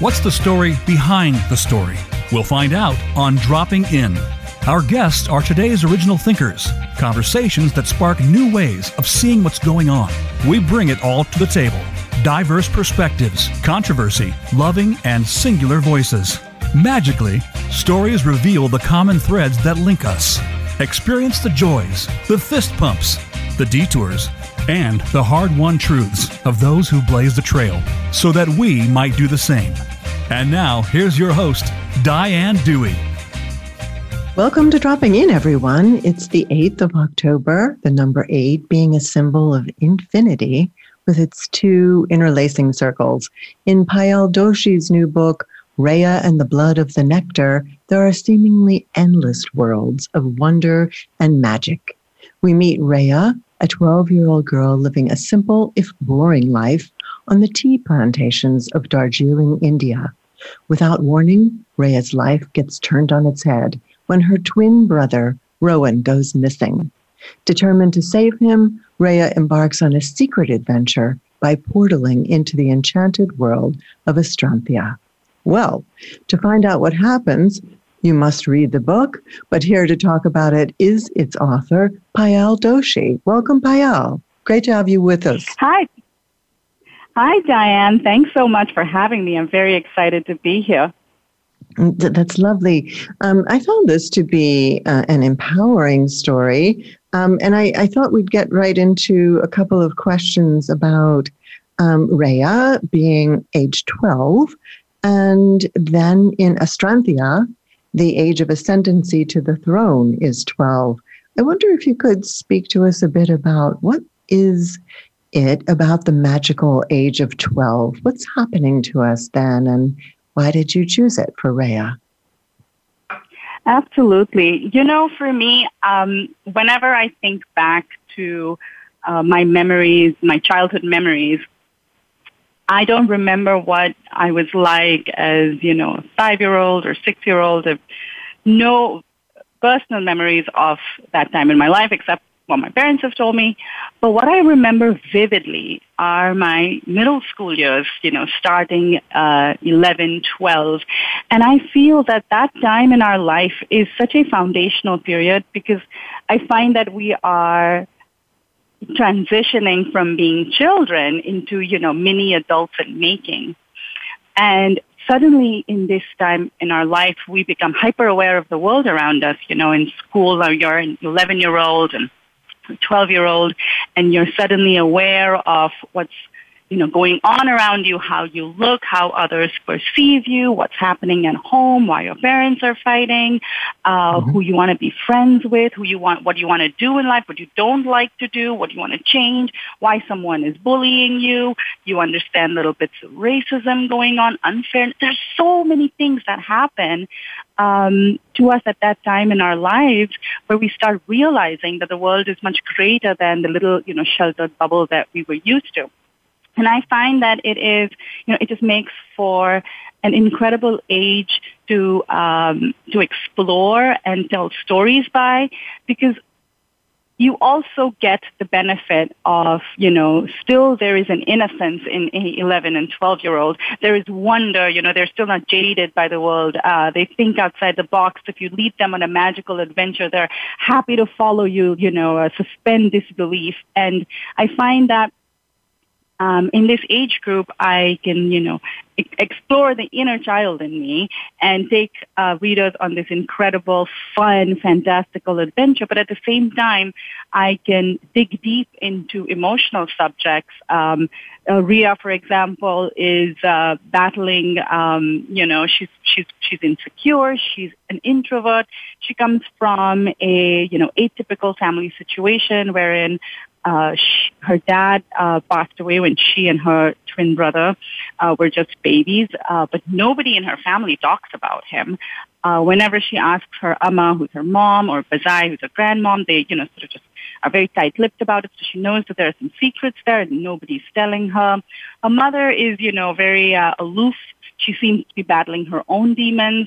What's the story behind the story? We'll find out on Dropping In. Our guests are today's original thinkers, conversations that spark new ways of seeing what's going on. We bring it all to the table diverse perspectives, controversy, loving, and singular voices. Magically, stories reveal the common threads that link us. Experience the joys, the fist pumps, the detours, and the hard won truths of those who blaze the trail so that we might do the same. And now, here's your host, Diane Dewey. Welcome to Dropping In, everyone. It's the 8th of October, the number 8 being a symbol of infinity with its two interlacing circles. In Payal Doshi's new book, Rea and the Blood of the Nectar, there are seemingly endless worlds of wonder and magic. We meet Rea, a 12 year old girl living a simple, if boring life on the tea plantations of Darjeeling, India. Without warning, Rea's life gets turned on its head when her twin brother, Rohan, goes missing. Determined to save him, Rea embarks on a secret adventure by portaling into the enchanted world of Astranthia. Well, to find out what happens, you must read the book, but here to talk about it is its author, Payal Doshi. Welcome, Payal. Great to have you with us. Hi. Hi, Diane. Thanks so much for having me. I'm very excited to be here. Mm, that's lovely. Um, I found this to be uh, an empowering story. Um, and I, I, thought we'd get right into a couple of questions about um, Rea being age 12. And then in Astranthia, the age of ascendancy to the throne is 12. I wonder if you could speak to us a bit about what is it about the magical age of 12? What's happening to us then, and why did you choose it for Rea? Absolutely. You know, for me, um, whenever I think back to uh, my memories, my childhood memories, I don't remember what I was like as, you know, five year old or six year old. No personal memories of that time in my life except what my parents have told me. But what I remember vividly are my middle school years, you know, starting uh, 11, 12. And I feel that that time in our life is such a foundational period because I find that we are transitioning from being children into, you know, mini adults in making. And suddenly in this time in our life, we become hyper aware of the world around us. You know, in school, you're an 11 year old and 12 year old and you're suddenly aware of what's you know, going on around you, how you look, how others perceive you, what's happening at home, why your parents are fighting, uh, mm-hmm. who you want to be friends with, who you want, what you want to do in life, what you don't like to do, what you want to change, why someone is bullying you. You understand little bits of racism going on, unfair. There's so many things that happen um, to us at that time in our lives where we start realizing that the world is much greater than the little, you know, sheltered bubble that we were used to. And I find that it is, you know, it just makes for an incredible age to um, to explore and tell stories by, because you also get the benefit of, you know, still there is an innocence in a 11 and 12 year old. There is wonder, you know, they're still not jaded by the world. Uh, they think outside the box. If you lead them on a magical adventure, they're happy to follow you, you know, uh, suspend disbelief. And I find that um, in this age group, I can, you know, explore the inner child in me and take uh, readers on this incredible, fun, fantastical adventure. But at the same time, I can dig deep into emotional subjects. Um, uh, Rea, for example, is uh, battling. Um, you know, she's she's she's insecure. She's an introvert. She comes from a you know atypical family situation wherein uh, she, her dad uh, passed away when she and her twin brother uh, were just babies, uh, but nobody in her family talks about him. Uh, whenever she asks her amma, who's her mom, or Bazai, who's her grandmom, they, you know, sort of just are very tight-lipped about it. So she knows that there are some secrets there, and nobody's telling her. Her mother is, you know, very uh, aloof. She seems to be battling her own demons.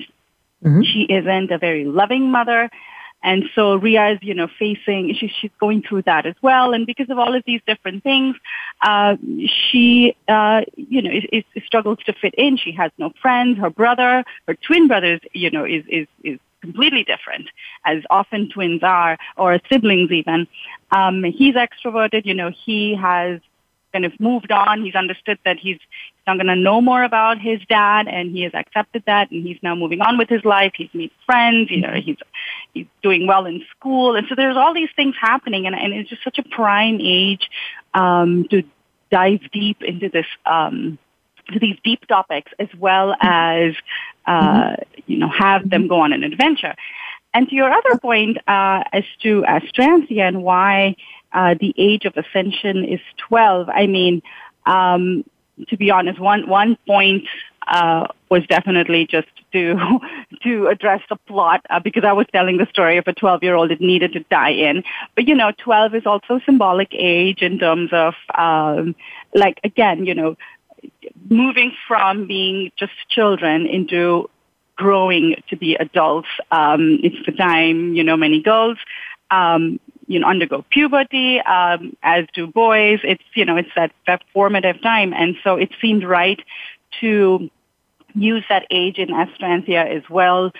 Mm-hmm. She isn't a very loving mother. And so Rea is, you know, facing, she, she's going through that as well. And because of all of these different things, uh, she, uh, you know, is, is, struggles to fit in. She has no friends. Her brother, her twin brother, you know, is, is, is completely different, as often twins are, or siblings even. Um, he's extroverted, you know, he has kind of moved on. He's understood that he's not going to know more about his dad, and he has accepted that, and he's now moving on with his life. He's made friends. You know, he's he's doing well in school, and so there's all these things happening, and, and it's just such a prime age um, to dive deep into this. Um, to these deep topics as well as uh, you know have them go on an adventure. And to your other point uh, as to Astranthia and why uh, the age of ascension is 12. I mean, um, to be honest, one one point uh, was definitely just to to address the plot uh, because I was telling the story of a 12 year old that needed to die in. But you know, 12 is also symbolic age in terms of um, like again, you know, moving from being just children into growing to be adults. Um, it's the time you know many girls um, you know, undergo puberty, um, as do boys. It's, you know, it's that, that formative time. And so it seemed right to use that age in Astranthia as well.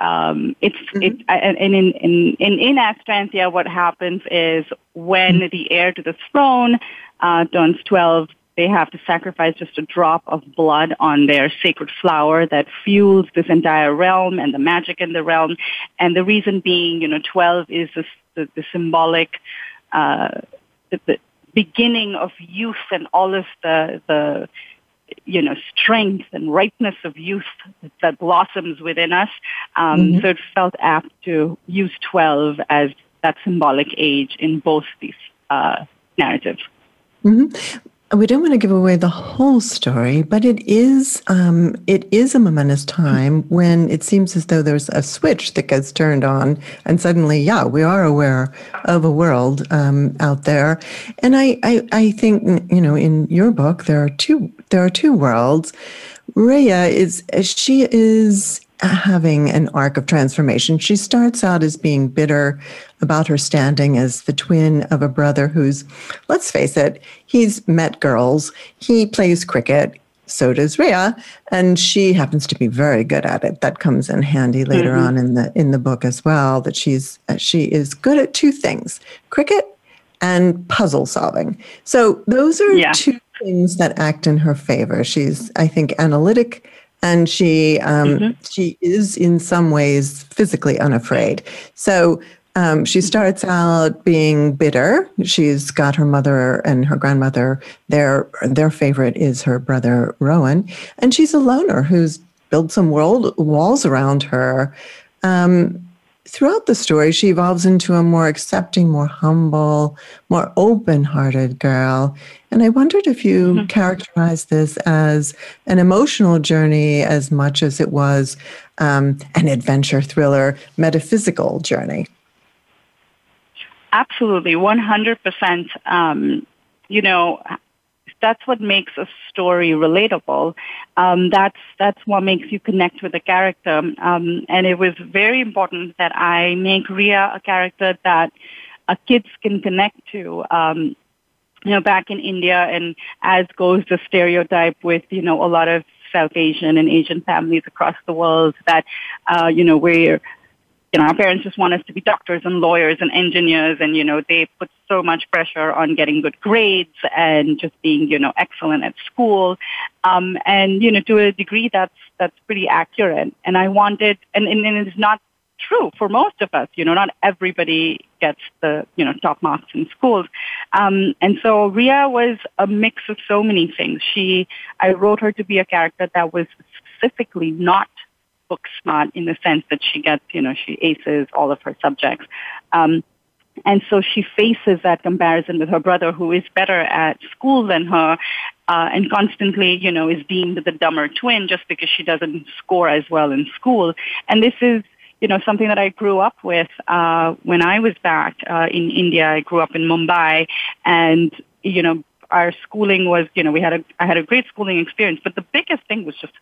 Um, it's, mm-hmm. it, and in, in, in, in Astranthia, what happens is when mm-hmm. the heir to the throne, uh, turns 12, they have to sacrifice just a drop of blood on their sacred flower that fuels this entire realm and the magic in the realm. And the reason being, you know, 12 is this the, the symbolic, uh, the, the beginning of youth and all of the, the, you know, strength and ripeness of youth that blossoms within us. Um, mm-hmm. So it felt apt to use 12 as that symbolic age in both these uh, narratives. Mm-hmm we don't want to give away the whole story, but it is um, it is a momentous time when it seems as though there's a switch that gets turned on, and suddenly, yeah, we are aware of a world um, out there. And I, I, I think you know, in your book, there are two there are two worlds. Rhea is she is having an arc of transformation. She starts out as being bitter about her standing as the twin of a brother who's, let's face it, he's met girls, he plays cricket. So does Rea, and she happens to be very good at it. That comes in handy later mm-hmm. on in the in the book as well. That she's she is good at two things: cricket and puzzle solving. So those are yeah. two things that act in her favor. She's, I think, analytic and she um, mm-hmm. she is in some ways physically unafraid. So um, she starts out being bitter. She's got her mother and her grandmother. Their their favorite is her brother Rohan, and she's a loner who's built some world walls around her. Um, throughout the story, she evolves into a more accepting, more humble, more open hearted girl. And I wondered if you mm-hmm. characterize this as an emotional journey as much as it was um, an adventure thriller, metaphysical journey. Absolutely, 100%. Um, you know, that's what makes a story relatable. Um, that's that's what makes you connect with the character. Um, and it was very important that I make Rea a character that kids can connect to. Um, you know, back in India, and as goes the stereotype with you know a lot of South Asian and Asian families across the world that, uh, you know, we're you know, our parents just want us to be doctors and lawyers and engineers and, you know, they put so much pressure on getting good grades and just being, you know, excellent at school. Um, and, you know, to a degree that's, that's pretty accurate. And I wanted, and, and, and it's not true for most of us, you know, not everybody gets the, you know, top marks in schools. Um, and so Rea was a mix of so many things. She, I wrote her to be a character that was specifically not book smart in the sense that she gets, you know, she aces all of her subjects. Um, and so she faces that comparison with her brother who is better at school than her uh, and constantly, you know, is deemed the dumber twin just because she doesn't score as well in school. And this is, you know, something that I grew up with uh, when I was back uh, in India. I grew up in Mumbai and, you know, our schooling was, you know, we had a, I had a great schooling experience, but the biggest thing was just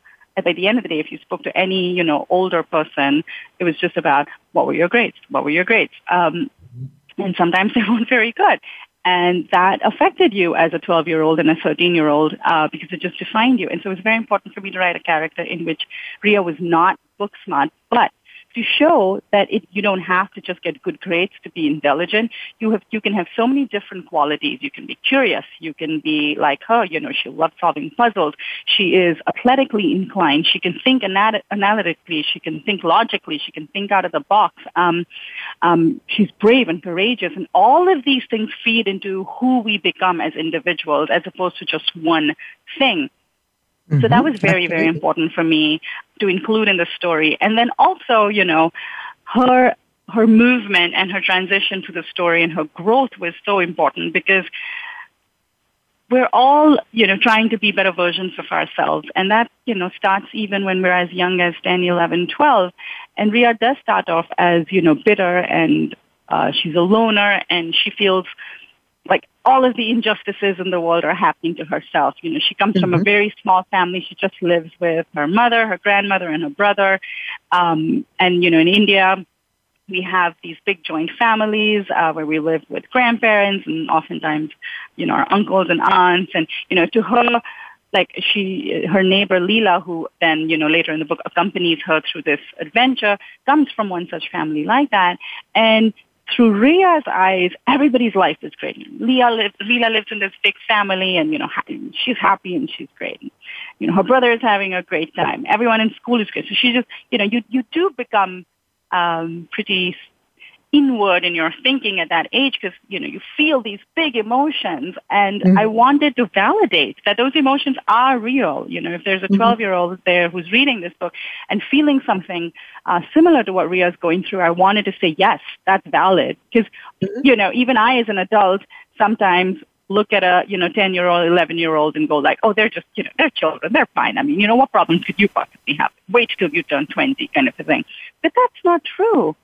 by the end of the day, if you spoke to any, you know, older person, it was just about what were your grades? What were your grades? Um, and sometimes they weren't very good. And that affected you as a 12 year old and a 13 year old uh, because it just defined you. And so it was very important for me to write a character in which Rea was not book smart, but to show that it, you don't have to just get good grades to be intelligent. You have, you can have so many different qualities. You can be curious. You can be like her, you know, she loves solving puzzles. She is athletically inclined. She can think anal- analytically. She can think logically. She can think out of the box. Um, um, she's brave and courageous. And all of these things feed into who we become as individuals as opposed to just one thing. Mm-hmm. So that mm-hmm. was very, very important for me to include in the story. And then also, you know, her her movement and her transition to the story and her growth was so important because we're all, you know, trying to be better versions of ourselves. And that, you know, starts even when we're as young as 10, 11, 12. And Rea does start off as, you know, bitter and uh, she's a loner and she feels all of the injustices in the world are happening to herself. You know, she comes mm-hmm. from a mm-hmm. very small family. She just lives with her mother, her grandmother, and her brother. Um, and you know, in India, we have these big joint families uh, where we live with grandparents and oftentimes, you know, our uncles and aunts. And you know, to her, like she, her neighbor Leela, who then, you know, later in the book accompanies her through this adventure, comes from one such family like that. And through Rea's eyes, everybody's life is great. Leah lives, Leela lives in this big family and, you know, she's happy and she's great. You know, her brother is having a great time. Everyone in school is great. So she just, you know, you, you do become, um, pretty inward in your thinking at that age because you know you feel these big emotions. And mm-hmm. i wanted to validate that those emotions are real. You know if there's a 12 mm-hmm. year old there who's reading this book and feeling something uh, similar to what Rea's going through i wanted to say yes that's valid. Because mm-hmm. you know even i as an adult sometimes look at a you know 10 year old 11 year old and go like oh they're just you know they're children. They're fine. I mean you know what problems could you possibly have? Wait till you turn 20 kind of a thing. But that's not true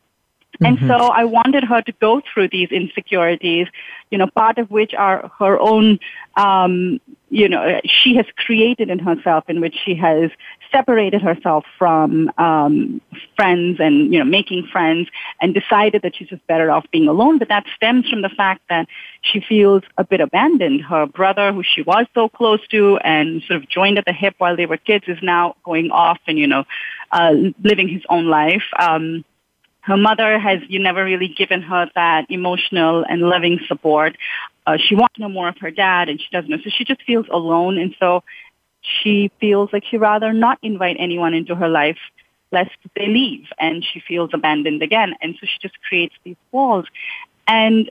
and mm-hmm. so I wanted her to go through these insecurities, you know, part of which are her own, um, you know, she has created in herself in which she has separated herself from um, friends and, you know, making friends and decided that she's just better off being alone. But that stems from the fact that she feels a bit abandoned. Her brother, who she was so close to and sort of joined at the hip while they were kids, is now going off and, you know, uh, living his own life. Um, her mother has you never really given her that emotional and loving support. Uh, she wants to know more of her dad, and she doesn't know. So she just feels alone, and so she feels like she rather not invite anyone into her life lest they leave, and she feels abandoned again, and so she just creates these walls. And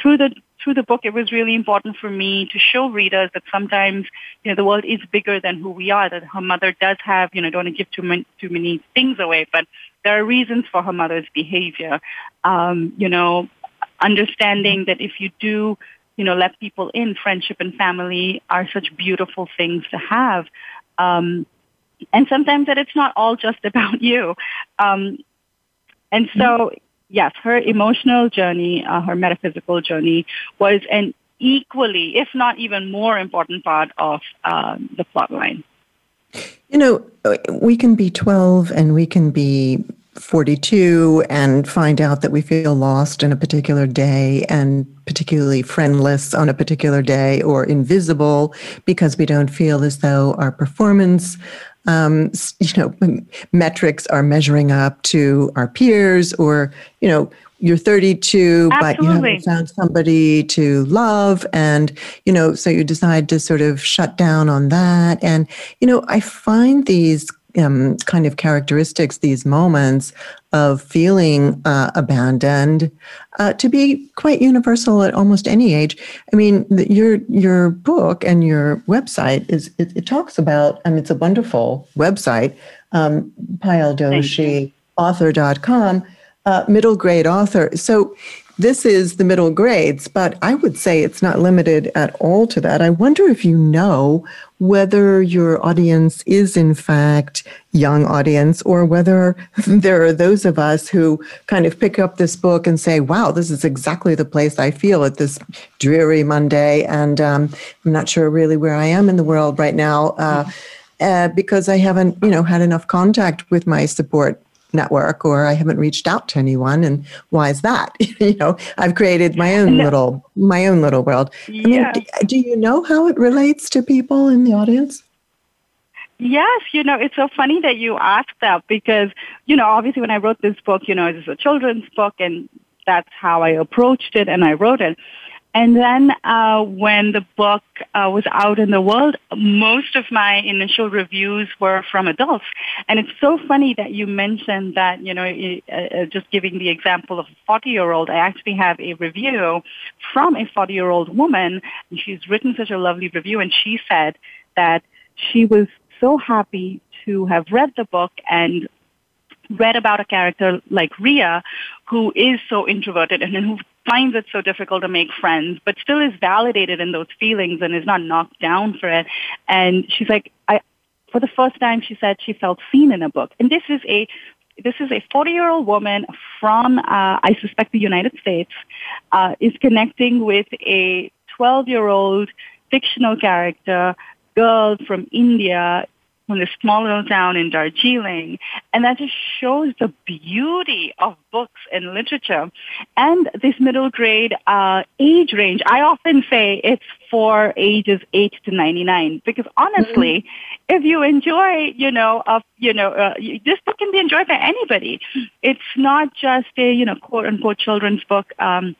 through the through the book, it was really important for me to show readers that sometimes, you know, the world is bigger than who we are. That her mother does have, you know, don't want to give too many too many things away, but there are reasons for her mother's behavior. Um, you know, understanding that if you do, you know, let people in, friendship and family are such beautiful things to have. Um, and sometimes that it's not all just about you. Um, and so, yes, her emotional journey, uh, her metaphysical journey was an equally, if not even more important part of uh, the plot line. You know, we can be 12 and we can be 42 and find out that we feel lost in a particular day and particularly friendless on a particular day or invisible because we don't feel as though our performance um, you know metrics are measuring up to our peers or you know you're 32 Absolutely. but you haven't found somebody to love and you know so you decide to sort of shut down on that and you know i find these um, kind of characteristics, these moments of feeling uh, abandoned, uh, to be quite universal at almost any age. I mean, the, your your book and your website is it, it, talks about. I mean, it's a wonderful website, um, Payal Doshi author.com uh, middle grade author. So this is the middle grades, but I would say it's not limited at all to that. I wonder if you know whether your audience is in fact young audience or whether there are those of us who kind of pick up this book and say, wow, this is exactly the place I feel at this dreary Monday. And um, I'm not sure really where I am in the world right now. Uh, uh, because I haven't, you know, had enough contact with my support network or I haven't reached out to anyone. And why is that? you know, I've created my own little, my own little world. I mean, do, do you know how it relates to people in the audience? Yes, you know, it's so funny that you ask that because, you know, obviously when I wrote this book, you know, it is a children's book and that's how I approached it and I wrote it. And then uh, when the book uh, was out in the world, most of my initial reviews were from adults. And it's so funny that you mentioned that, you know, uh, uh just giving the example of a 40-year-old, I actually have a review from a 40-year-old woman. And she's written such a lovely review, and she said that she was so happy to have read the book and read about a character like Rea, who is so introverted and who finds it so difficult to make friends, but still is validated in those feelings and is not knocked down for it. And she's like, I, for the first time, she said she felt seen in a book. And this is a this is a 40 year old woman from, uh, I suspect, the United States, uh, is connecting with a 12 year old fictional character girl from India from this small little town in Darjeeling. And that just shows the beauty of books and literature. And this middle grade uh, age range, I often say it's for ages 8 to 99 because honestly, mm-hmm. if you enjoy, you know, of, you know, uh, this book can be enjoyed by anybody. It's not just a, you know, quote unquote children's book. Um,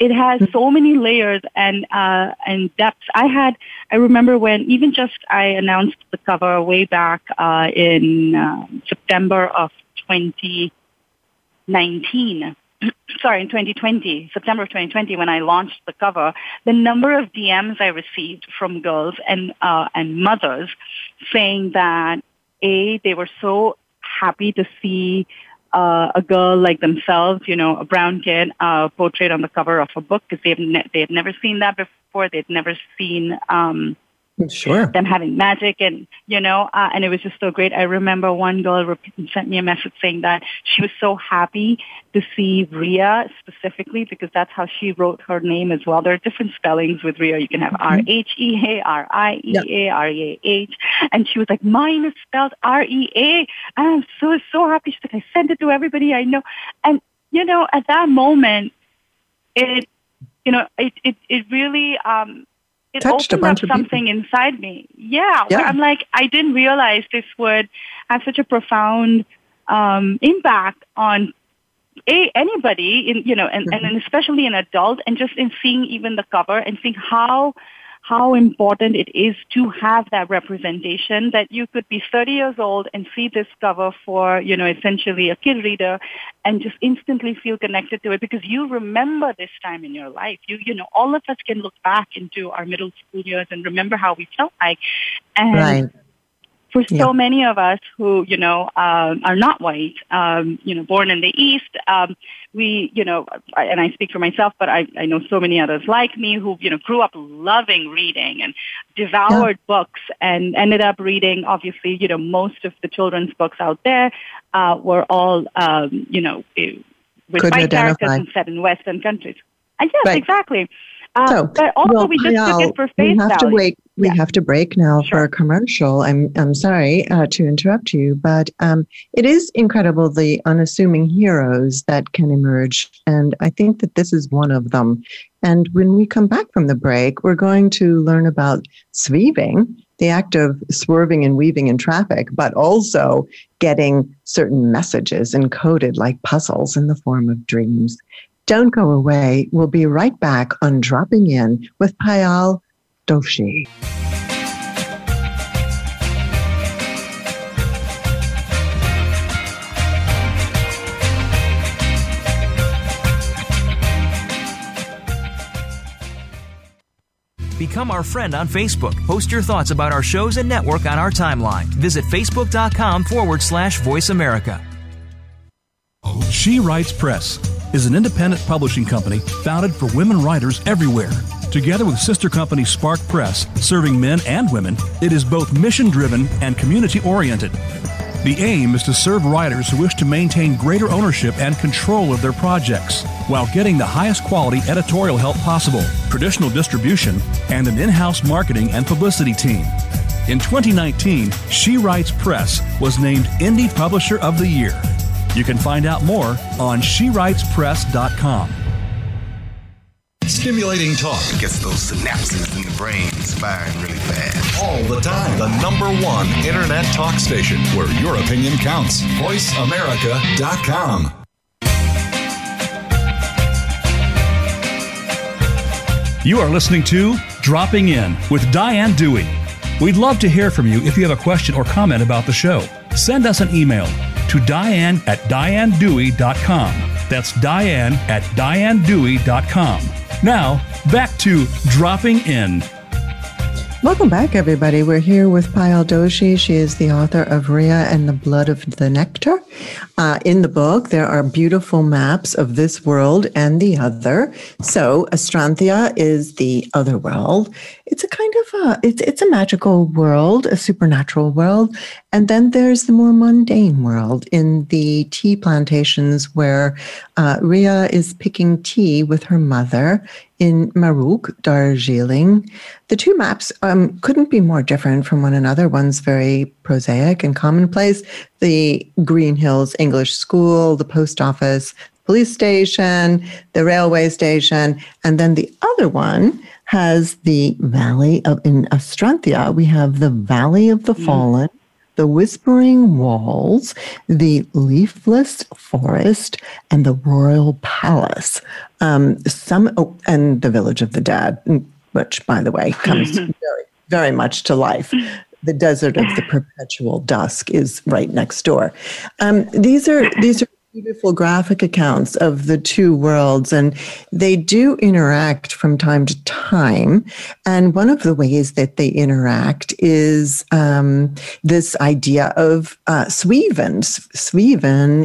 it has so many layers and uh, and depths. I had I remember when even just I announced the cover way back uh, in uh, September of 2019. Sorry, in 2020, September of 2020, when I launched the cover, the number of DMs I received from girls and uh, and mothers saying that a they were so happy to see uh, a girl like themselves, you know, a brown kid, uh, portrayed on the cover of a book because they've ne- they had never seen that before. They'd never seen um, Sure. Them having magic and, you know, uh, and it was just so great. I remember one girl sent me a message saying that she was so happy to see Rea specifically because that's how she wrote her name as well. There are different spellings with Rea. You can have mm-hmm. R-H-E-A, R-I-E-A, R-E-A-H. And she was like, mine is spelled R-E-A. And I'm so, so happy. She's like, I sent it to everybody I know. And, you know, at that moment, it, you know, it, it, it really, um, it touched opened a bunch up something people. inside me. Yeah, yeah. I'm like, I didn't realize this would have such a profound um, impact on a, anybody, in, you know, and, mm-hmm. and especially an adult, and just in seeing even the cover and seeing how how important it is to have that representation that you could be 30 years old and see this cover for, you know, essentially a kid reader and just instantly feel connected to it because you remember this time in your life. You, you know, all of us can look back into our middle school years and remember how we felt like. And right for so yeah. many of us who, you know, um, are not white, um, you know, born in the East, um, we, you know, and I speak for myself, but I, I know so many others like me who, you know, grew up loving reading and devoured yeah. books and ended up reading, obviously, you know, most of the children's books out there uh, were all, um, you know, eh, with white identify. characters and set in Western countries. And yes, right. exactly. Uh, so, but also, well, we just took it for face We have value. to wait. We yeah. have to break now sure. for a commercial. I'm I'm sorry uh, to interrupt you, but um, it is incredible the unassuming heroes that can emerge, and I think that this is one of them. And when we come back from the break, we're going to learn about sweaving, the act of swerving and weaving in traffic, but also getting certain messages encoded like puzzles in the form of dreams. Don't go away. We'll be right back on Dropping In with Payal Doshi. Become our friend on Facebook. Post your thoughts about our shows and network on our timeline. Visit facebook.com forward slash voice America. She Writes Press is an independent publishing company founded for women writers everywhere. Together with sister company Spark Press, serving men and women, it is both mission driven and community oriented. The aim is to serve writers who wish to maintain greater ownership and control of their projects while getting the highest quality editorial help possible, traditional distribution, and an in house marketing and publicity team. In 2019, She Writes Press was named Indie Publisher of the Year. You can find out more on shewritespress.com. Stimulating talk It gets those synapses in the brain firing really fast. all the time. The number one internet talk station where your opinion counts. VoiceAmerica.com. You are listening to Dropping In with Diane Dewey. We'd love to hear from you if you have a question or comment about the show. Send us an email to diane at dianedewey.com. That's diane at dianedewey.com. Now, back to Dropping In. Welcome back, everybody. We're here with Payal Doshi. She is the author of Rea and the Blood of the Nectar. Uh, in the book, there are beautiful maps of this world and the other. So, Astranthia is the other world. It's a kind of a it's it's a magical world, a supernatural world, and then there's the more mundane world in the tea plantations where uh, Rea is picking tea with her mother in Maruk, Darjeeling. The two maps um, couldn't be more different from one another. One's very prosaic and commonplace. The Green Hills English School, the post office, police station, the railway station, and then the other one has the Valley of in Astranthia. We have the Valley of the Fallen the whispering walls, the leafless forest, and the royal palace. Um, some oh, and the village of the dead, which, by the way, comes very, very much to life. The desert of the perpetual dusk is right next door. Um, these are these are beautiful graphic accounts of the two worlds and they do interact from time to time and one of the ways that they interact is um, this idea of uh. Sweven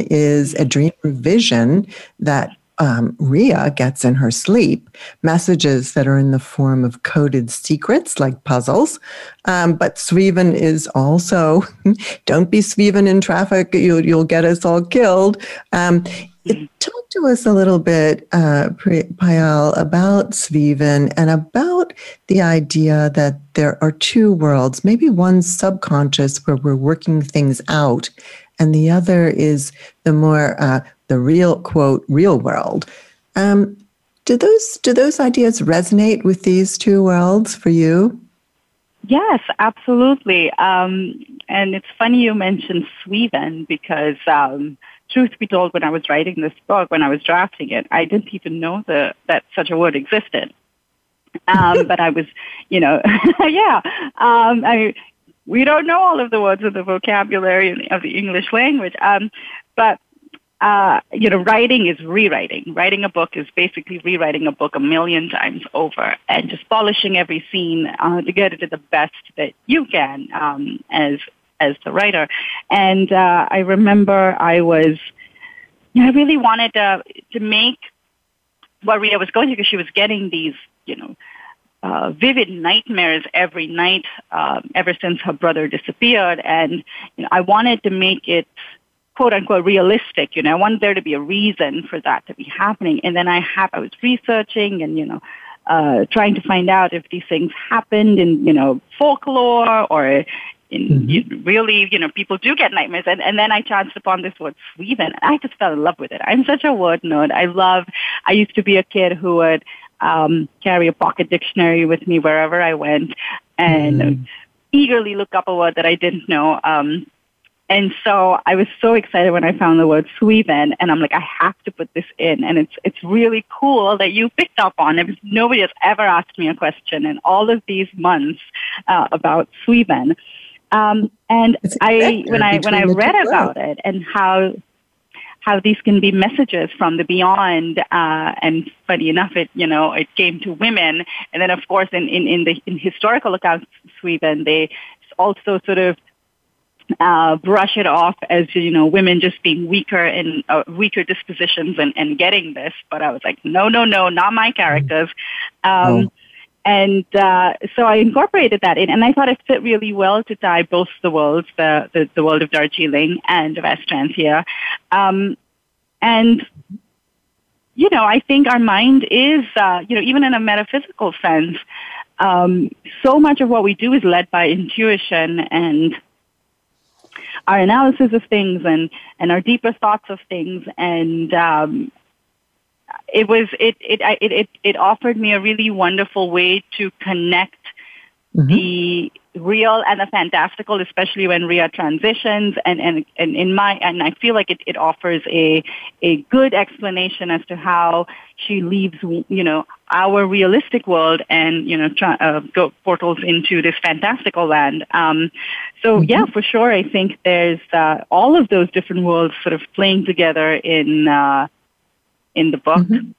is a dream vision that um, Rea gets in her sleep messages that are in the form of coded secrets like puzzles. Um, but Sweven is also, don't be Sweven in traffic, you'll, you'll get us all killed. Um, it, talk to us a little bit, uh, Payal, about Sweven and about the idea that there are two worlds, maybe one subconscious where we're working things out, and the other is the more uh, the real quote real world. Um, do those do those ideas resonate with these two worlds for you? Yes, absolutely. Um, and it's funny you mentioned Sweven because, um, truth be told, when I was writing this book, when I was drafting it, I didn't even know the, that such a word existed. Um, but I was, you know, yeah. Um, I we don't know all of the words of the vocabulary of the English language. Um, but uh, you know, writing is rewriting. Writing a book is basically rewriting a book a million times over and just polishing every scene uh, to get it to the best that you can um, as as the writer. And uh, I remember I was, you know, I really wanted to to make what Rea was going through because she was getting these, you know. Uh, vivid nightmares every night um, ever since her brother disappeared, and you know, I wanted to make it quote unquote realistic. You know, I wanted there to be a reason for that to be happening. And then I have, I was researching and, you know, uh, trying to find out if these things happened in, you know, folklore or in Mhm. you, really, you know, people do get nightmares. And, and then I chanced upon this word Sweven. I just fell in love with it. I'm such a word nerd. I love, I used to be a kid who would, um, carry a pocket dictionary with me wherever I went and Mhm. eagerly look up a word that I didn't know. Um, and so I was so excited when I found the word Sweven, and I'm like, I have to put this in. And it's it's really cool that you picked up on it. because Nobody has ever asked me a question in all of these months uh, about Sweven. Um, and I when I when I between the two read about it and how how these can be messages from the beyond, uh, and funny enough, it you know it came to women, and then of course in in, in the in historical accounts of Sweven, they also sort of uh, brush it off as you know women just being weaker and uh, weaker dispositions and, and getting this. But I was like, no, no, no, not my characters. Um, Oh. And uh, so I incorporated that in, and I thought it fit really well to tie both the worlds, the the, the world of Darjeeling and of Astranthia. Um, and you know, I think our mind is, uh, you know, even in a metaphysical sense, um, so much of what we do is led by intuition and our analysis of things and, and our deeper thoughts of things. And um, it was it, it it it it offered me a really wonderful way to connect mm-hmm. the real and the fantastical, especially when Rea transitions. And, and, and in my, and I feel like it, it offers a, a good explanation as to how she leaves, you know, our realistic world and, you know, try, uh, go portals into this fantastical land. Um, so mm-hmm. yeah, for sure, I think there's, uh, all of those different worlds sort of playing together in, uh, in the book. Mm-hmm.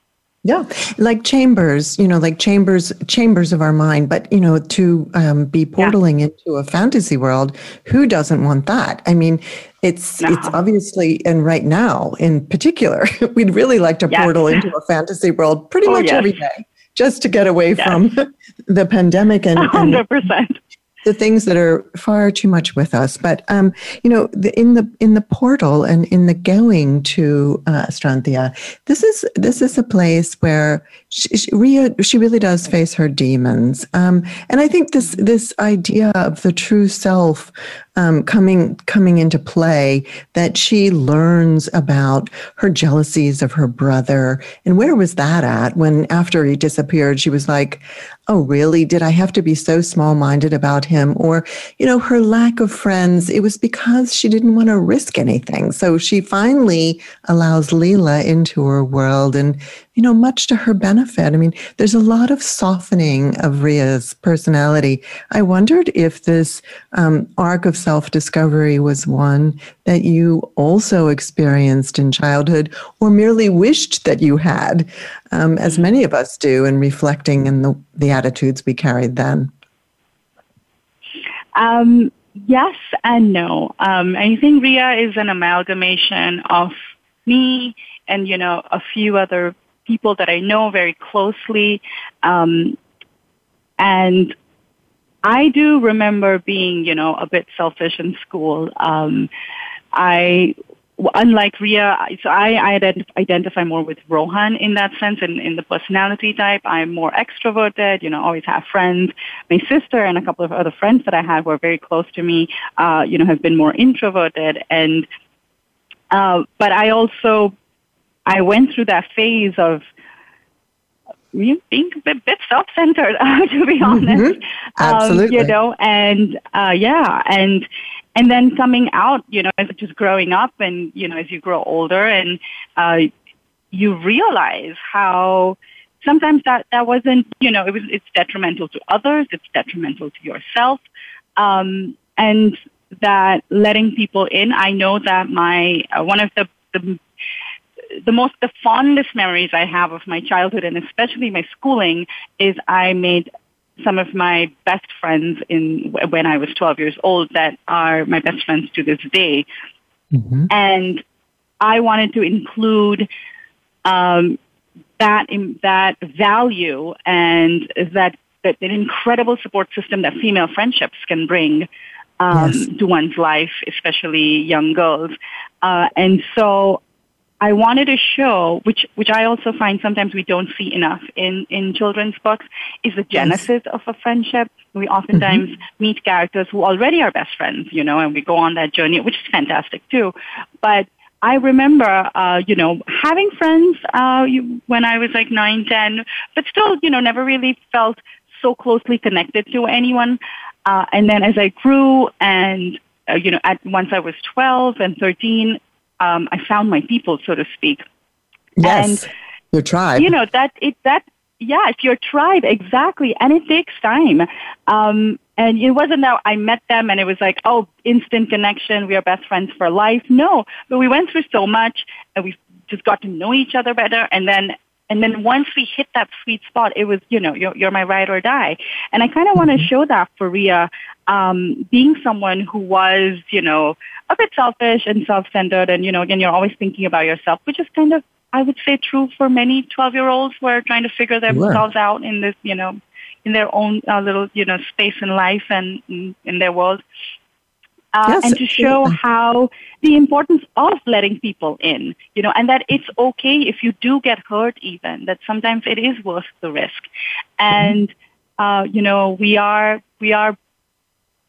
Yeah, like chambers, you know, like chambers, chambers of our mind. But you know, to um, be portaling yeah. into a fantasy world, who doesn't want that? I mean, it's no. it's obviously, and right now in particular, we'd really like to yes. portal into a fantasy world pretty oh, much yes. every day, just to get away yes. from the pandemic and hundred percent the things that are far too much with us. But um, you know, the, in the in the portal and in the going to uh, this is this is a place where she, she, Rea she really does face her demons, um, and I think this this idea of the true self um, coming coming into play that she learns about her jealousies of her brother. And where was that at when after he disappeared she was like oh really? Did i have to be so small-minded about him? Or you know her lack of friends it was because she didn't want to risk anything. So she finally allows leela into her world and you know, much to her benefit. I mean, there's a lot of softening of Rea's personality. I wondered if this um, arc of self discovery was one that you also experienced in childhood or merely wished that you had, um, as many of us do in reflecting in the, the attitudes we carried then. Um, yes and no. Um, I think Rea is an amalgamation of me and, you know, a few other people that I know very closely. Um, and I do remember being, you know, a bit selfish in school. Um, I, unlike Rea, so I, I identify more with Rohan in that sense, in, in the personality type. I'm more extroverted, you know, always have friends. My sister and a couple of other friends that I had who are very close to me, uh, you know, have been more introverted. And, uh, but I also I went through that phase of being a bit, bit self-centered, to be mm-hmm. honest. Mm-hmm. Absolutely. Um, you know, and uh, yeah, and and then coming out, you know, just growing up, and you know, as you grow older, and uh, you realize how sometimes that that wasn't, you know, it was it's detrimental to others, it's detrimental to yourself, um, and that letting people in. I know that my uh, one of the the the most the fondest memories I have of my childhood and especially my schooling is I made some of my best friends in when I was 12 years old that are my best friends to this day. Mm-hmm. And I wanted to include um, that in, that value and that that an incredible support system that female friendships can bring um, yes. to one's life, especially young girls. Uh, and so I wanted to show, which which I also find sometimes we don't see enough in in children's books, is the genesis of a friendship. We oftentimes mm-hmm. meet characters who already are best friends, you know, and we go on that journey, which is fantastic too. But I remember, uh, you know, having friends uh, when I was like nine, ten, but still, you know, never really felt so closely connected to anyone. Uh, and then as I grew and uh, you know, at once I was 12 and 13, um, I found my people, so to speak. Yes, and, your tribe. You know that it that yeah, it's your tribe exactly, and it takes time. Um, and it wasn't that I met them and it was like, oh, instant connection. We are best friends for life. No, but we went through so much and we just got to know each other better. And then, and then once we hit that sweet spot, it was, you know, you're, you're my ride or die. And I kind of want to mm-hmm. show that for Rea, um, being someone who was, you know, a bit selfish and self-centered and, you know, again, you're always thinking about yourself, which is kind of, I would say, true for many 12-year-olds who are trying to figure themselves sure. out in this, you know, in their own uh, little, you know, space in life and in, in their world. Uh, yes, and to show how the importance of letting people in, you know, and that it's okay if you do get hurt even, that sometimes it is worth the risk. And mm-hmm uh, you know, we are, we are,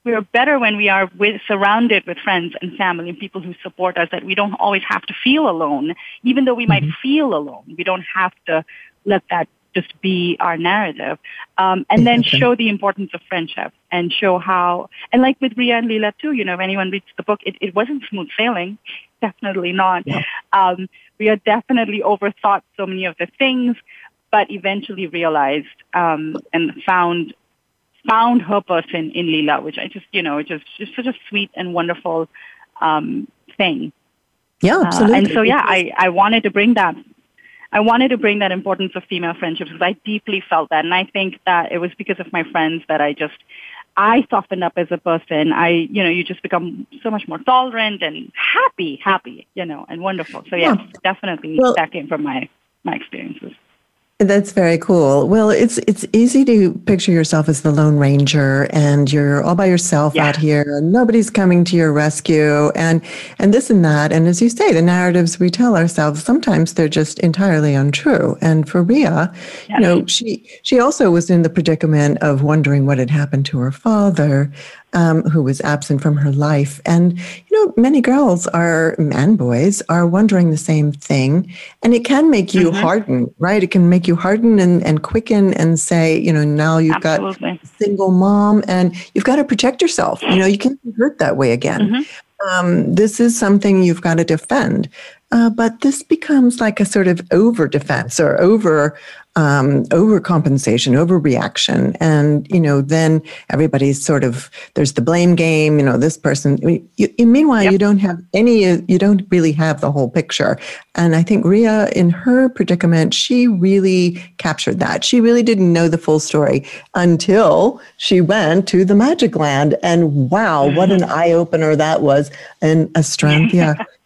we are better when we are with, surrounded with friends and family and people who support us that we don't always have to feel alone. Even though we might mm-hmm. feel alone, we don't have to let that just be our narrative. Um, and then okay. show the importance of friendship and show how, and like with Rea and Leela too, you know, if anyone reads the book, it, it wasn't smooth sailing. Definitely not. Yeah. Um, Rea definitely overthought so many of the things, but eventually realized um, and found found her person in Leela, which I just, you know, just just such a sweet and wonderful um, thing. Yeah, absolutely. Uh, and so, yeah, I, I wanted to bring that I wanted to bring that importance of female friendships because I deeply felt that. And I think that it was because of my friends that I just, I softened up as a person. I, you know, you just become so much more tolerant and happy, happy, you know, and wonderful. So yeah, yeah. definitely well, that came from my, my experiences. That's very cool. Well, it's it's easy to picture yourself as the Lone Ranger and you're all by yourself yeah. out here and nobody's coming to your rescue and and this and that. And as you say, the narratives we tell ourselves, sometimes they're just entirely untrue. And for Rea, yeah. you know, she she also was in the predicament of wondering what had happened to her father um, who was absent from her life. And, you know, many girls are, and boys are wondering the same thing. And it can make you mm-hmm. harden, right? It can make you harden and, and quicken and say, you know, now you've Absolutely. got single mom and you've got to protect yourself. You know, you can't be hurt that way again. Mm-hmm. Um, this is something you've got to defend. Uh, but this becomes like a sort of over defense or over um, overcompensation, overreaction, and you know then everybody's sort of there's the blame game. You know this person. You, you, meanwhile, yep. you don't have any. You don't really have the whole picture. And I think Rea, in her predicament, she really captured that. She really didn't know the full story until she went to the Magic Land, and wow, what an eye opener that was! And Astranthia.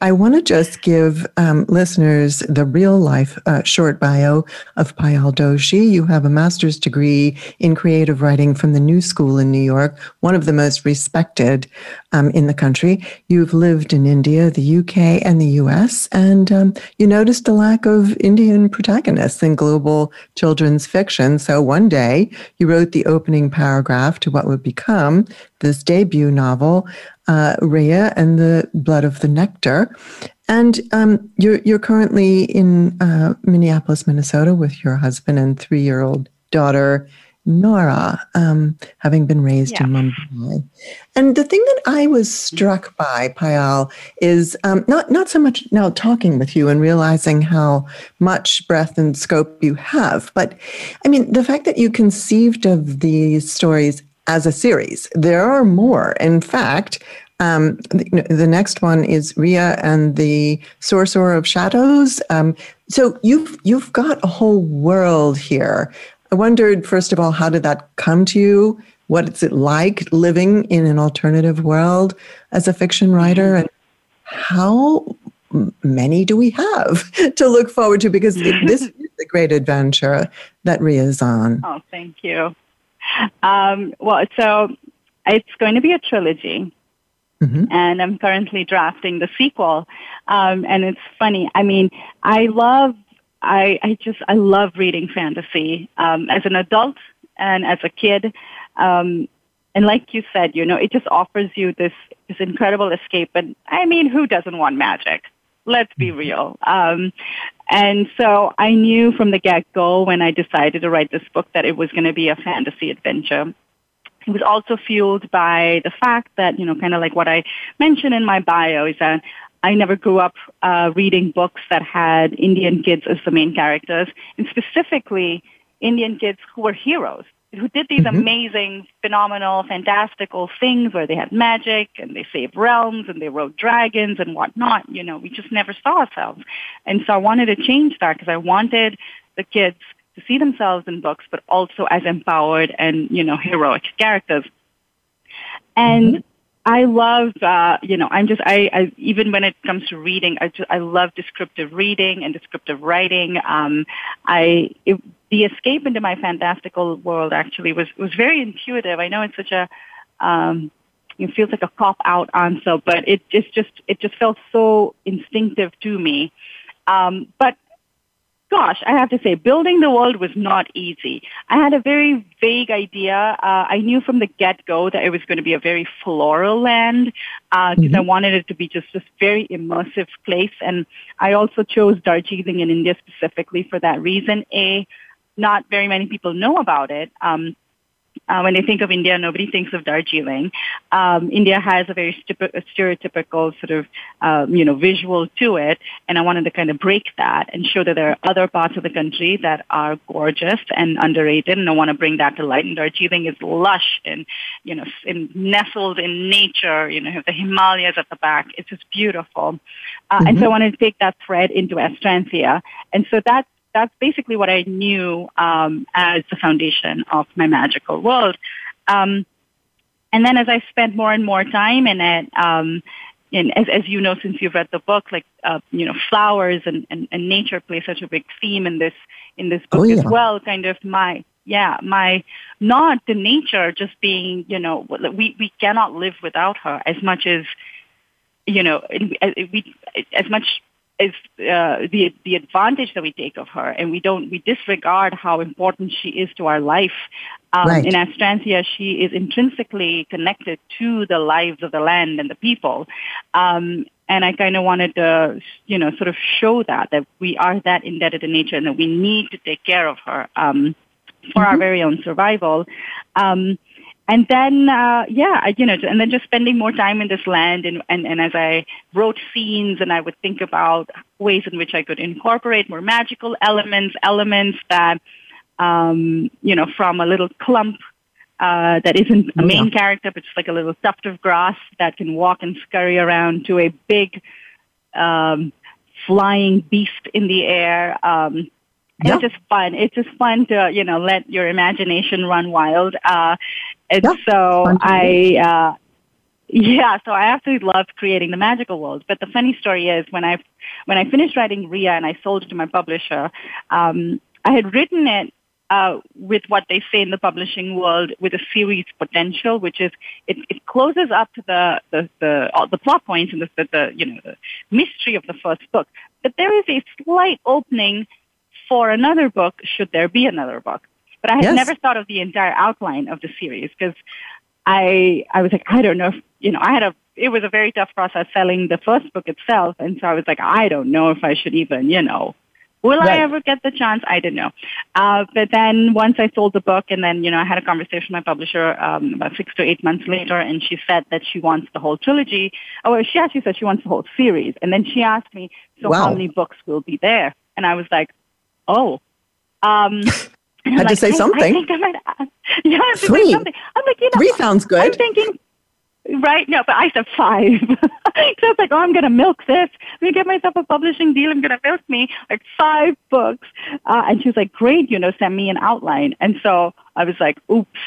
I, want to just give um, listeners the real life uh, short bio of Payal Doshi. You have a master's degree in creative writing from the New School in New York, one of the most respected um, in the country. You've lived in India, the UK, and the US, and um, you noticed a lack of Indian protagonists in global children's fiction. So one day you wrote the opening paragraph to what would become this debut novel, uh, Rea and the Blood of the Nectar. And um, you're, you're currently in uh, Minneapolis, Minnesota with your husband and three year old daughter, Nora, um, having been raised yeah. in Mumbai. And the thing that I was struck by, Payal, is um, not, not so much now talking with you and realizing how much breadth and scope you have, but I mean, the fact that you conceived of these stories as a series. There are more. In fact, um, the, the, next one is Rea and the Sorcerer of Shadows. Um, so you've you've got a whole world here. I wondered, first of all, how did that come to you? What is it like living in an alternative world as a fiction writer, and how many do we have to look forward to? Because this is the great adventure that Rea is on. Oh, thank you. Um, well, so it's going to be a trilogy. Mm-hmm. And I'm currently drafting the sequel. Um, and it's funny. I mean, I love, I, I just, I love reading fantasy um, as an adult and as a kid. Um, and like you said, you know, it just offers you this, this incredible escape. And I mean, who doesn't want magic? Let's be mm-hmm. real. Um, and so I knew from the get-go when I decided to write this book that it was going to be a fantasy adventure. It was also fueled by the fact that, you know, kind of like what I mentioned in my bio is that I never grew up uh, reading books that had Indian kids as the main characters, and specifically Indian kids who were heroes who did these mm-hmm. amazing, phenomenal, fantastical things where they had magic and they saved realms and they rode dragons and whatnot. You know, we just never saw ourselves. And so I wanted to change that because I wanted the kids to see themselves in books, but also as empowered and, you know, heroic characters. And mm-hmm. I love, uh, you know, I'm just, I, I, even when it comes to reading, I just, I love descriptive reading and descriptive writing. Um, I, it, the escape into my fantastical world actually was, was very intuitive. I know it's such a, um, it feels like a cop out answer, but it just, just, it just felt so instinctive to me. Um, but gosh, I have to say, building the world was not easy. I had a very vague idea. Uh, I knew from the get-go that it was going to be a very floral land because uh, mm-hmm. I wanted it to be just this very immersive place. And I also chose Darjeeling in India specifically for that reason. A, not very many people know about it. Um, uh, when they think of India, nobody thinks of Darjeeling. Um, India has a very stereotypical sort of, um, you know, visual to it, and I wanted to kind of break that and show that there are other parts of the country that are gorgeous and underrated, and I want to bring that to light. And Darjeeling is lush and, you know, in, nestled in nature. You know, the Himalayas at the back. It's just beautiful, uh, mm-hmm. and so I mm-hmm. wanted to take that thread into Astranthia, and so that's that's basically what I knew um, as the foundation of my magical world. Um, and then as I spent more and more time in it, um, and as, as you know, since you've read the book, like uh, you know, flowers and, and, and nature play such a big theme in this in this book oh, yeah. as well. Kind of my yeah, my nod to nature just being you know we we cannot live without her as much as you know we as much is uh, the the advantage that we take of her, and we don't we disregard how important she is to our life. Um, right. In Astranthia, she is intrinsically connected to the lives of the land and the people, um, and I kind of wanted to, you know, sort of show that that we are that indebted to nature, and that we need to take care of her um, for mm-hmm. our very own survival. Um, and then uh, yeah I, you know and then just spending more time in this land and, and and as i wrote scenes and i would think about ways in which i could incorporate more magical elements elements that um you know from a little clump uh, that isn't a main yeah. character, but just like a little tuft of grass that can walk and scurry around to a big um, flying beast in the air. Um, yeah. It's just fun. It's just fun to, you know, let your imagination run wild. Uh, and yeah, so I, uh, yeah, so I absolutely loved creating the magical world. But the funny story is when I, when I finished writing Rea and I sold it to my publisher, um, I had written it uh, with what they say in the publishing world with a series potential, which is it, it closes up to the the the, all the plot points and the, the, the you know the mystery of the first book, but there is a slight opening for another book should there be another book. But I had yes. never thought of the entire outline of the series because I I was like, I don't know if you know, I had a it was a very tough process selling the first book itself and so I was like, I don't know if I should even, you know, Will right. I ever get the chance? I didn't know. Uh, but then once I sold the book and then, you know, I had a conversation with my publisher um, about six to eight months later and she said that she wants the whole trilogy. Oh, she actually said she wants the whole series. And then she asked me, so wow. how many books will be there? And I was like, oh. Um, had like, to say hey, something. I think I might. Ask. Yeah, I Three. something. I'm like, you know, three sounds good. I'm thinking, right? No, but I said five. so I was like, oh, I'm gonna milk this. Let me get myself a publishing deal. I'm gonna milk me like five books. Uh, and she was like, great, you know, send me an outline. And so I was like, oops,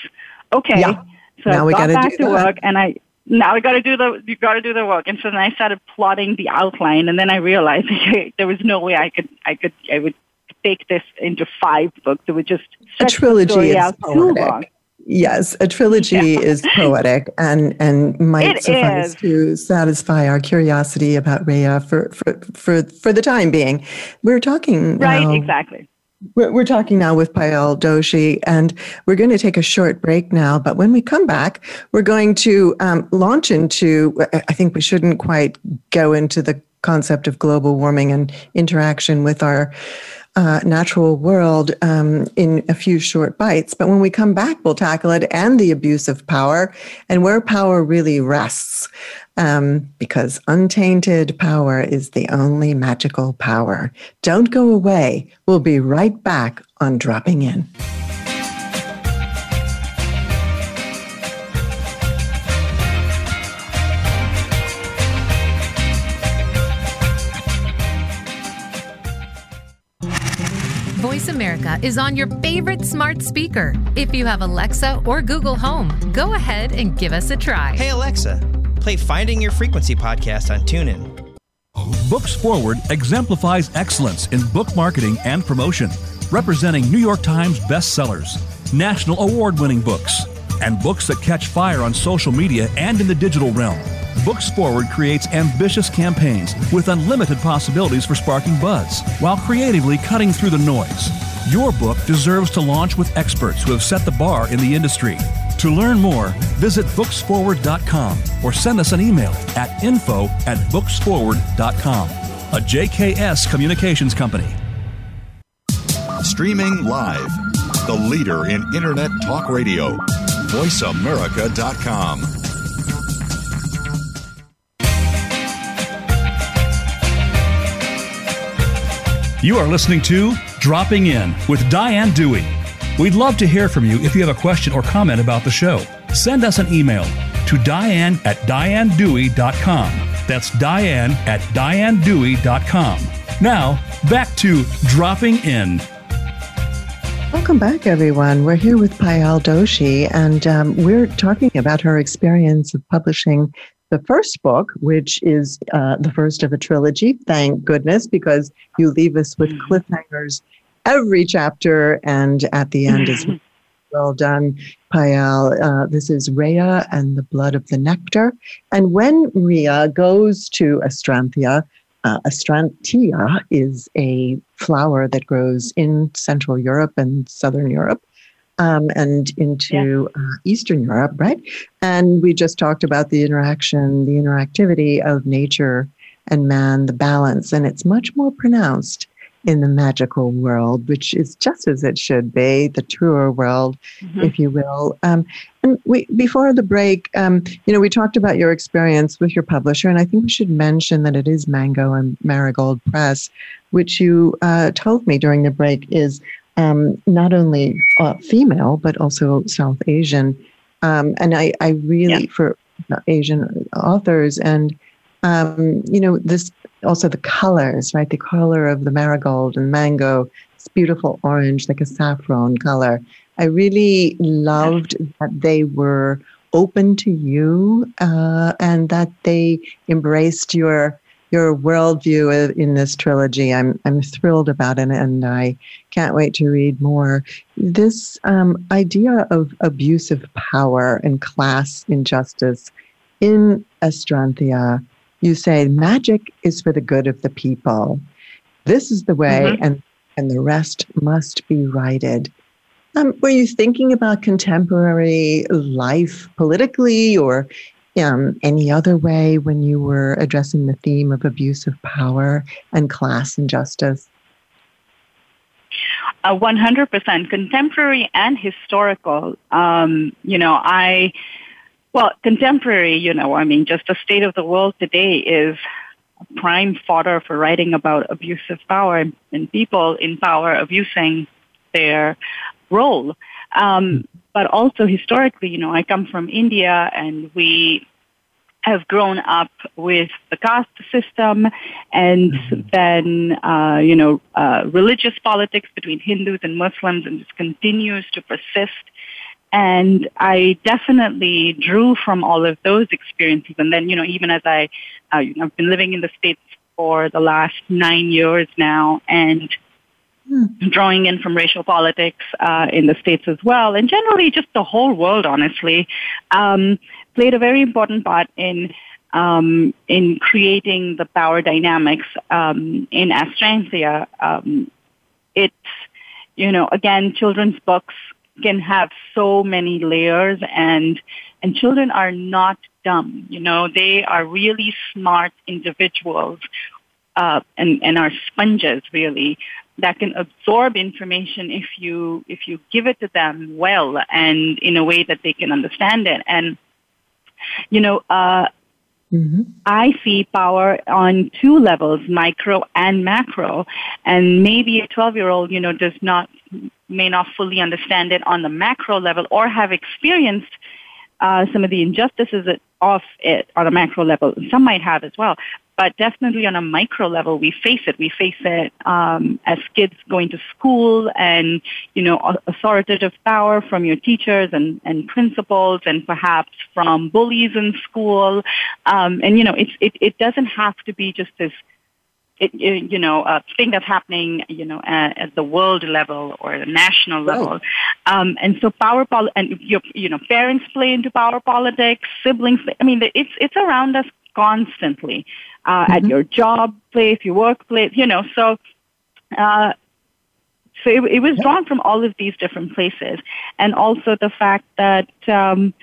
okay. Yeah. So now I got back to that. work, and I now we got to do the you got to do the work. And so then I started plotting the outline, and then I realized there was no way I could I could I would take this into five books. It would just a trilogy is poetic. Yes, a trilogy yeah. is poetic and and might it suffice is. to satisfy our curiosity about Rea for for for for the time being. We're talking right now, exactly. We're, we're talking now with Payal Doshi, and we're going to take a short break now. But when we come back, we're going to um, launch into. I think we shouldn't quite go into the concept of global warming and interaction with our uh, natural world um, in a few short bites. But when we come back, we'll tackle it and the abuse of power and where power really rests. Um, because untainted power is the only magical power. Don't go away. We'll be right back on Dropping In. America is on your favorite smart speaker. If you have Alexa or Google Home, go ahead and give us a try. Hey, Alexa, play Finding Your Frequency podcast on TuneIn. Books Forward exemplifies excellence in book marketing and promotion, representing New York Times bestsellers, national award winning books, and books that catch fire on social media and in the digital realm. Books Forward creates ambitious campaigns with unlimited possibilities for sparking buzz while creatively cutting through the noise. Your book deserves to launch with experts who have set the bar in the industry. To learn more, visit booksforward.com or send us an email at info at booksforward.com. A JKS Communications Company. Streaming live. The leader in Internet talk radio. VoiceAmerica.com. You are listening to Dropping In with Diane Dewey. We'd love to hear from you if you have a question or comment about the show. Send us an email to diane at dianedewey.com. That's diane at dianedewey.com. Now, back to Dropping In. Welcome back, everyone. We're here with Payal Doshi, and um, we're talking about her experience of publishing the first book, which is uh, the first of a trilogy. Thank goodness, because you leave us with mm-hmm. cliffhangers every chapter, and at the end is well done, Payal. Uh, this is Rea and the Blood of the Nectar. And when Rea goes to Astranthia, uh, Astrantia is a flower that grows in Central Europe and Southern Europe. Um, and into yeah. uh, Eastern Europe, right? And we just talked about the interaction, the interactivity of nature and man, the balance, and it's much more pronounced in the magical world, which is just as it should be, the truer world, mm-hmm. if you will. Um, and we, before the break, um, you know, we talked about your experience with your publisher, and I think we should mention that it is Mango and Marigold Press, which you uh, told me during the break is um, not only uh, female but also South Asian. Um, and I, I really yeah. for Asian authors and um, you know this also the colors, right? The color of the marigold and mango, it's beautiful orange, like a saffron color. I really loved that they were open to you uh, and that they embraced your your worldview in this trilogy. I'm I'm thrilled about it, and I can't wait to read more. This um, idea of abusive power and class injustice in Astranthia you say magic is for the good of the people. This is the way, mm-hmm. and and the rest must be righted. Um, were you thinking about contemporary life politically or um, any other way when you were addressing the theme of abuse of power and class injustice? Uh, 100% contemporary and historical. Um, you know, I well, contemporary, you know, I mean, just the state of the world today is prime fodder for writing about abusive power and people in power abusing their role. Um, but also historically, you know, I come from India and we have grown up with the caste system and mm-hmm. then, uh, you know, uh, religious politics between Hindus and Muslims and this continues to persist and I definitely drew from all of those experiences. And then, you know, even as I, uh, you know, I've been living in the States for the last nine years now and hmm. drawing in from racial politics uh, in the States as well, and generally just the whole world, honestly, um, played a very important part in um, in creating the power dynamics um, in Astranthia. Um, it's, you know, again, children's books can have so many layers and and children are not dumb you know they are really smart individuals uh, and and are sponges really that can absorb information if you if you give it to them well and in a way that they can understand it and you know uh, Mm-hmm. I see power on two levels, micro and macro. And maybe a 12 year old, you know, does not may not fully understand it on the macro level or have experienced uh, some of the injustices of it on a macro level. Some might have as well. But definitely on a micro level, we face it. We face it um, as kids going to school and, you know, authoritative power from your teachers and, and principals and perhaps from bullies in school. Um, and, you know, it's, it, it doesn't have to be just this it, it, you know, a thing that's happening, you know, at, at the world level or the national level. Right. Um, and so power, pol- and your, you know, parents play into power politics, siblings. I mean, it's it's around us constantly uh, mm-hmm. at your job place, your workplace, you know. So, uh, so it, it was drawn from all of these different places, and also the fact that. Um,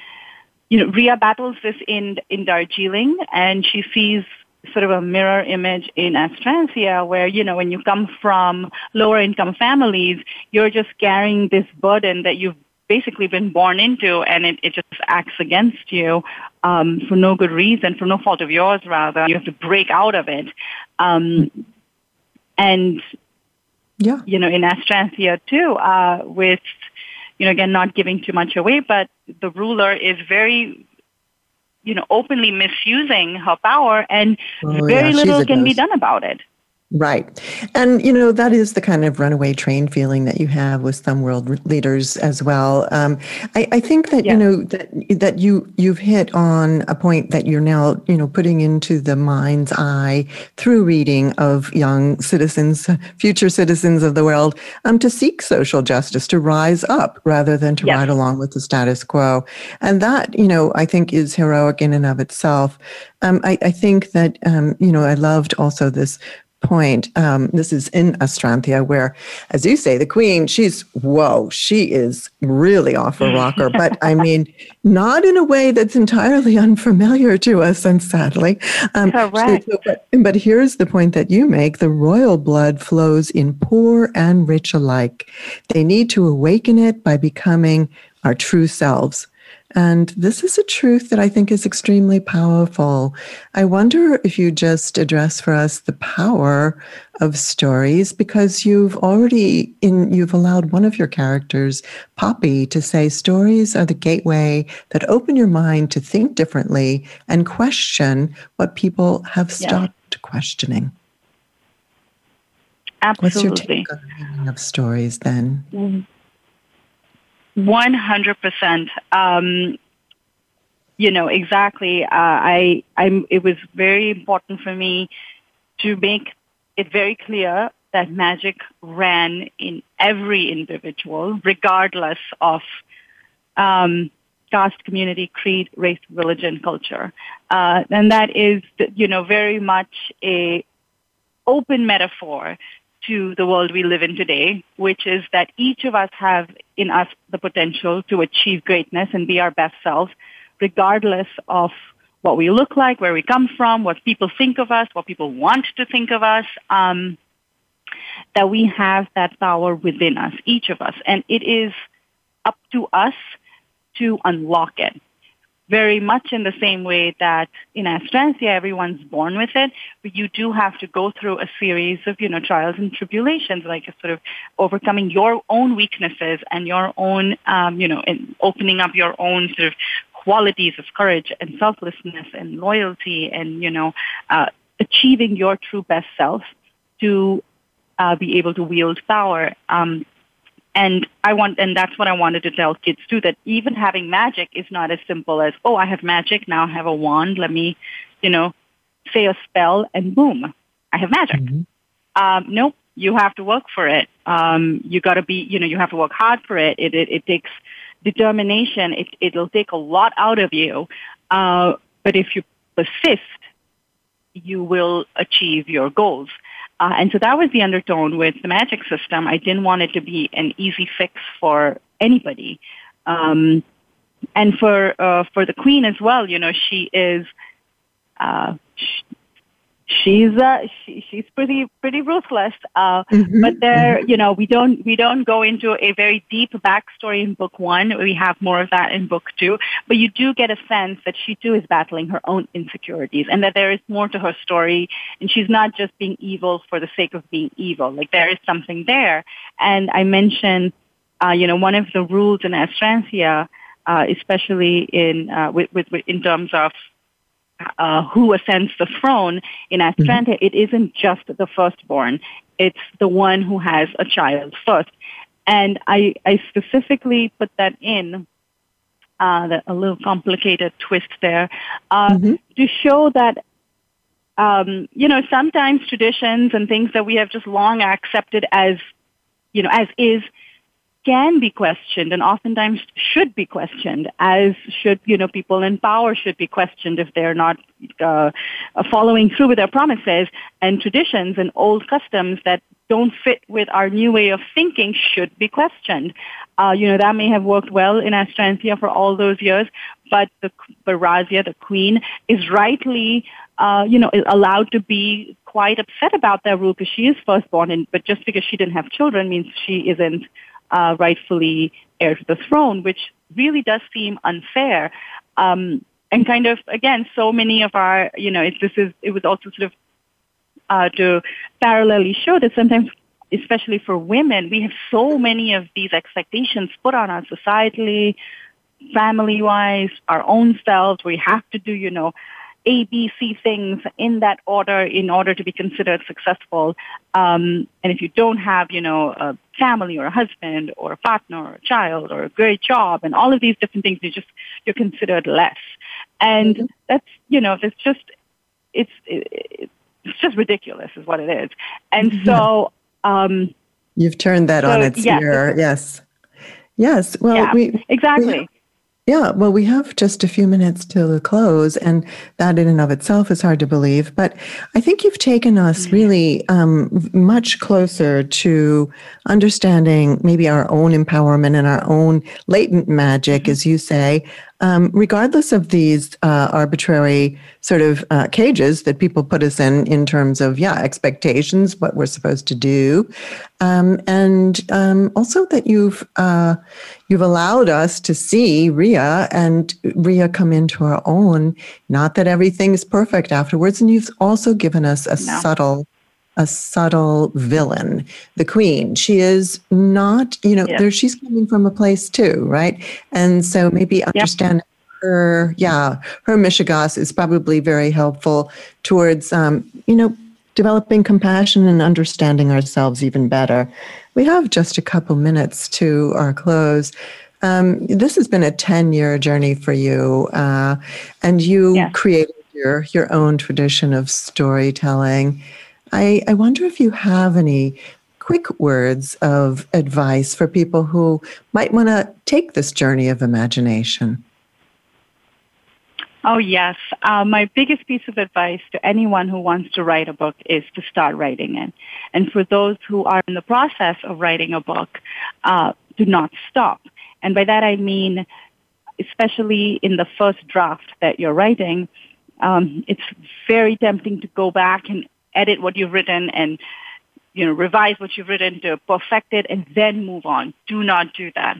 you know, Rea battles this in in Darjeeling, and she sees sort of a mirror image in Astranthia where, you know, when you come from lower income families, you're just carrying this burden that you've basically been born into and it, it just acts against you um, for no good reason, for no fault of yours rather. You have to break out of it. Um, and, yeah. you know, in Astranthia too, uh, with, you know, again, not giving too much away, but the ruler is very you know, openly misusing her power, and oh, very yeah, little can be done about it. Right. And, you know, that is the kind of runaway train feeling that you have with some world leaders as well. Um, I, I, think that, yeah. you know, that, that you, you've hit on a point that you're now, you know, putting into the mind's eye through reading of young citizens, future citizens of the world, um, to seek social justice, to rise up rather than to ride along with the status quo. And that, you know, I think is heroic in and of itself. Um, I, I, think that, um, you know, I loved also this point. Um, this is in Astranthia, where, as you say, the queen, she's, whoa, she is really off a rocker. but I mean, not in a way that's entirely unfamiliar to us, and sadly. Um, Correct. So, but, but here's the point that you make the royal blood flows in poor and rich alike. They need to awaken it by becoming our true selves. And this is a truth that I think is extremely powerful. I wonder if you just address for us the power of stories because you've already in you've allowed one of your characters, Poppy, to say stories are the gateway that open your mind to think differently and question what people have stopped yeah. questioning. Absolutely. What's your take on the meaning of stories then? Mm-hmm. 100%. Um, you know, exactly. Uh, I, I'm, it was very important for me to make it very clear that magic ran in every individual, regardless of um, caste, community, creed, race, religion, culture. Uh, and that is, you know, very much a open metaphor to the world we live in today, which is that each of us have in us the potential to achieve greatness and be our best selves, regardless of what we look like, where we come from, what people think of us, what people want to think of us, um, that we have that power within us, each of us. And it is up to us to unlock it very much in the same way that in Astranthia everyone's born with it, but you do have to go through a series of, you know, trials and tribulations, like a sort of overcoming your own weaknesses and your own, um, you know, and opening up your own sort of qualities of courage and selflessness and loyalty and, you know, uh, achieving your true best self to uh, be able to wield power. Um, and I want, and that's what I wanted to tell kids too, that even having magic is not as simple as, oh, I have magic, now I have a wand, let me, you know, say a spell and boom, I have magic. Mm-hmm. Um, nope, you have to work for it. Um, you gotta be, you know, you have to work hard for it. It, it, it takes determination. It, it'll take a lot out of you. Uh, but if you persist, you will achieve your goals. Uh, and so that was the undertone with the magic system. I didn't want it to be an easy fix for anybody. Um, and for uh, for the queen as well, you know, she is uh, she's uh, she, she's pretty pretty ruthless. Uh, mm-hmm. But there, you know, we don't we don't go into a very deep backstory in book one. We have more of that in book two. But you do get a sense that she too is battling her own insecurities, and that there is more to her story, and she's not just being evil for the sake of being evil. Like there is something there. And I mentioned, uh, you know, one of the rules in Astranthia, uh, especially in uh, with, with, with in terms of uh, who ascends the throne in Astranthia, mm-hmm. it isn't just the firstborn. It's the one who has a child first. And I, I specifically put that in, uh, the, a little complicated twist there, uh, mm-hmm. to show that um, you know, sometimes traditions and things that we have just long accepted as, you know, as is can be questioned and oftentimes should be questioned as should you know people in power should be questioned if they're not uh, following through with their promises and traditions and old customs that don't fit with our new way of thinking should be questioned. Uh, you know that may have worked well in Astranthia for all those years but the but Razia the queen is rightly uh, you know allowed to be quite upset about their rule because she is firstborn and but just because she didn't have children means she isn't uh, rightfully heir to the throne, which really does seem unfair. Um, and kind of again, so many of our, you know, it, this is it was also sort of uh, to parallelly show that sometimes, especially for women, we have so many of these expectations put on us societally, family-wise, our own selves. We have to do, you know, a, B, C things in that order in order to be considered successful. Um, and if you don't have, you know, a family or a husband or a partner or a child or a great job and all of these different things, you just you're considered less. And mm-hmm. that's, you know, it's just it's it's just ridiculous, is what it is. And mm-hmm. so. Um, You've turned that so, on its yes, ear. Yes. Yes. Well, yeah, we exactly. Yeah, well, we have just a few minutes till close, and that in and of itself is hard to believe. But I think you've taken us mm. really um, much closer to understanding maybe our own empowerment and our own latent magic, mm-hmm. as you say, um, regardless of these uh, arbitrary sort of uh, cages that people put us in, in terms of, yeah, expectations, what we're supposed to do. Um, and um, also that you've, uh, you've allowed us to see Rea and Rea come into our own. Not that everything's perfect afterwards. And you've also given us a no. subtle a subtle villain, the queen. She is not, you know, yeah. there she's coming from a place too, right? And so maybe understand her, yeah, her mishigas is probably very helpful towards, um, you know, developing compassion and understanding ourselves even better. We have just a couple minutes to our close. Um, this has been a 10 year journey for you, uh, and you yeah. created your, your own tradition of storytelling. I, I wonder if you have any quick words of advice for people who might want to take this journey of imagination. Oh, yes. Uh, my biggest piece of advice to anyone who wants to write a book is to start writing it. And for those who are in the process of writing a book, uh, do not stop. And by that I mean, especially in the first draft that you're writing, um, it's very tempting to go back and edit what you've written and you know revise what you've written to perfect it and then move on. Do not do that.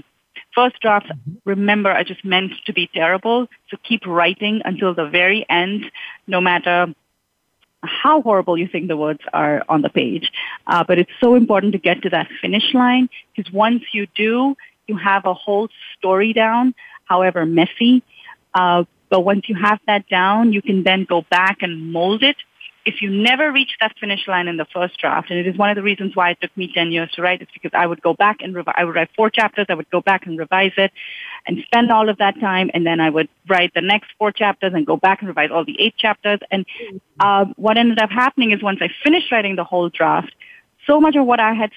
First drafts, mm-hmm. remember, are just meant to be terrible. So keep writing until the very end, no matter how horrible you think the words are on the page. Uh, but it's so important to get to that finish line because once you do, you have a whole story down, however messy. Uh, but once you have that down, you can then go back and mold it if you never reach that finish line in the first draft, and it is one of the reasons why it took me 10 years to write, it's because I would go back and revise, I would write four chapters, I would go back and revise it and spend all of that time, and then I would write the next four chapters and go back and revise all the eight chapters. And uh, what ended up happening is once I finished writing the whole draft, so much of what I had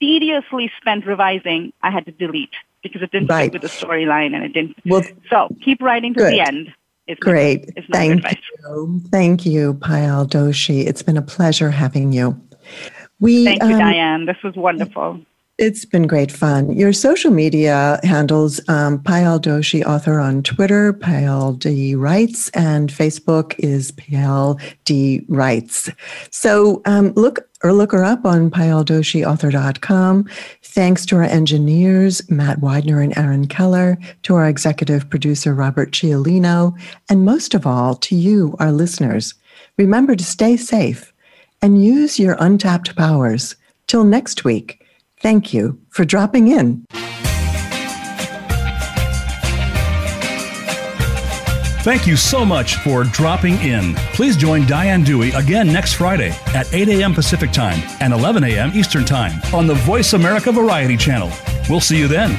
tediously spent revising, I had to delete because it didn't right. fit with the storyline and it didn't. Well, so keep writing to good. the end. It's Great. It's Thank you. Thank you, Payal Doshi. It's been a pleasure having you. We, Thank you, um, Diane. This was wonderful. It's been great fun. Your social media handles um, Payal Doshi, author on Twitter, Payal D Writes, and Facebook is Payal D Writes. So um, look or look her up on payaldoshiauthor.com. Thanks to our engineers, Matt Widener and Aaron Keller, to our executive producer, Robert Cialino, and most of all, to you, our listeners. Remember to stay safe and use your untapped powers. Till next week. Thank you for dropping in. Thank you so much for dropping in. Please join Diane Dewey again next Friday at 8 a.m. Pacific Time and 11 a.m. Eastern Time on the Voice America Variety Channel. We'll see you then.